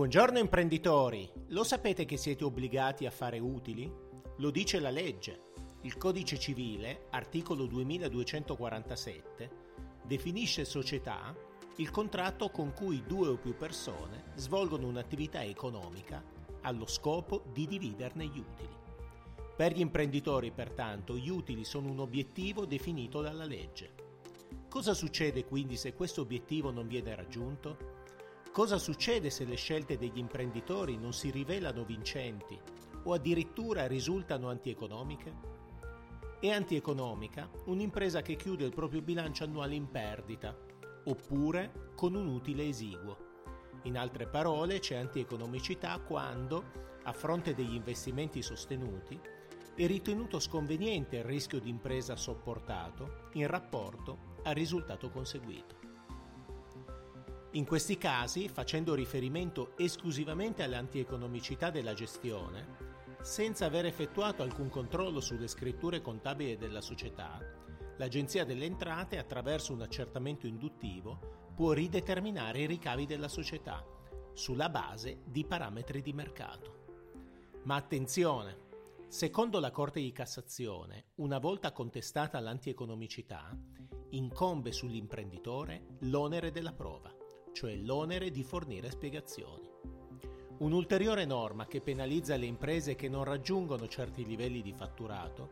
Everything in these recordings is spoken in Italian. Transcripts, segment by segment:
Buongiorno imprenditori, lo sapete che siete obbligati a fare utili? Lo dice la legge. Il codice civile, articolo 2247, definisce società il contratto con cui due o più persone svolgono un'attività economica allo scopo di dividerne gli utili. Per gli imprenditori, pertanto, gli utili sono un obiettivo definito dalla legge. Cosa succede quindi se questo obiettivo non viene raggiunto? Cosa succede se le scelte degli imprenditori non si rivelano vincenti o addirittura risultano antieconomiche? È antieconomica un'impresa che chiude il proprio bilancio annuale in perdita oppure con un utile esiguo. In altre parole c'è antieconomicità quando, a fronte degli investimenti sostenuti, è ritenuto sconveniente il rischio di impresa sopportato in rapporto al risultato conseguito. In questi casi, facendo riferimento esclusivamente all'antieconomicità della gestione, senza aver effettuato alcun controllo sulle scritture contabili della società, l'Agenzia delle Entrate, attraverso un accertamento induttivo, può rideterminare i ricavi della società sulla base di parametri di mercato. Ma attenzione! Secondo la Corte di Cassazione, una volta contestata l'antieconomicità, incombe sull'imprenditore l'onere della prova cioè l'onere di fornire spiegazioni. Un'ulteriore norma che penalizza le imprese che non raggiungono certi livelli di fatturato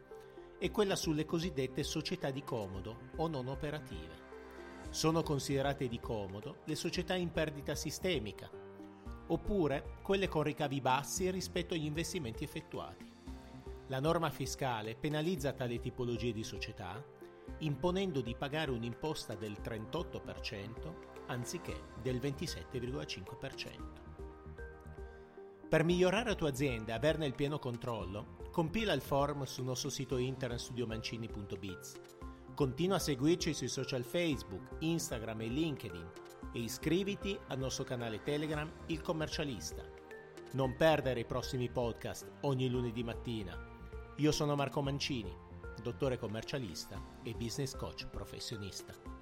è quella sulle cosiddette società di comodo o non operative. Sono considerate di comodo le società in perdita sistemica, oppure quelle con ricavi bassi rispetto agli investimenti effettuati. La norma fiscale penalizza tale tipologie di società imponendo di pagare un'imposta del 38% anziché del 27,5%. Per migliorare la tua azienda e averne il pieno controllo, compila il form sul nostro sito internet studiomancini.biz. Continua a seguirci sui social Facebook, Instagram e LinkedIn e iscriviti al nostro canale Telegram Il Commercialista. Non perdere i prossimi podcast ogni lunedì mattina. Io sono Marco Mancini dottore commercialista e business coach professionista.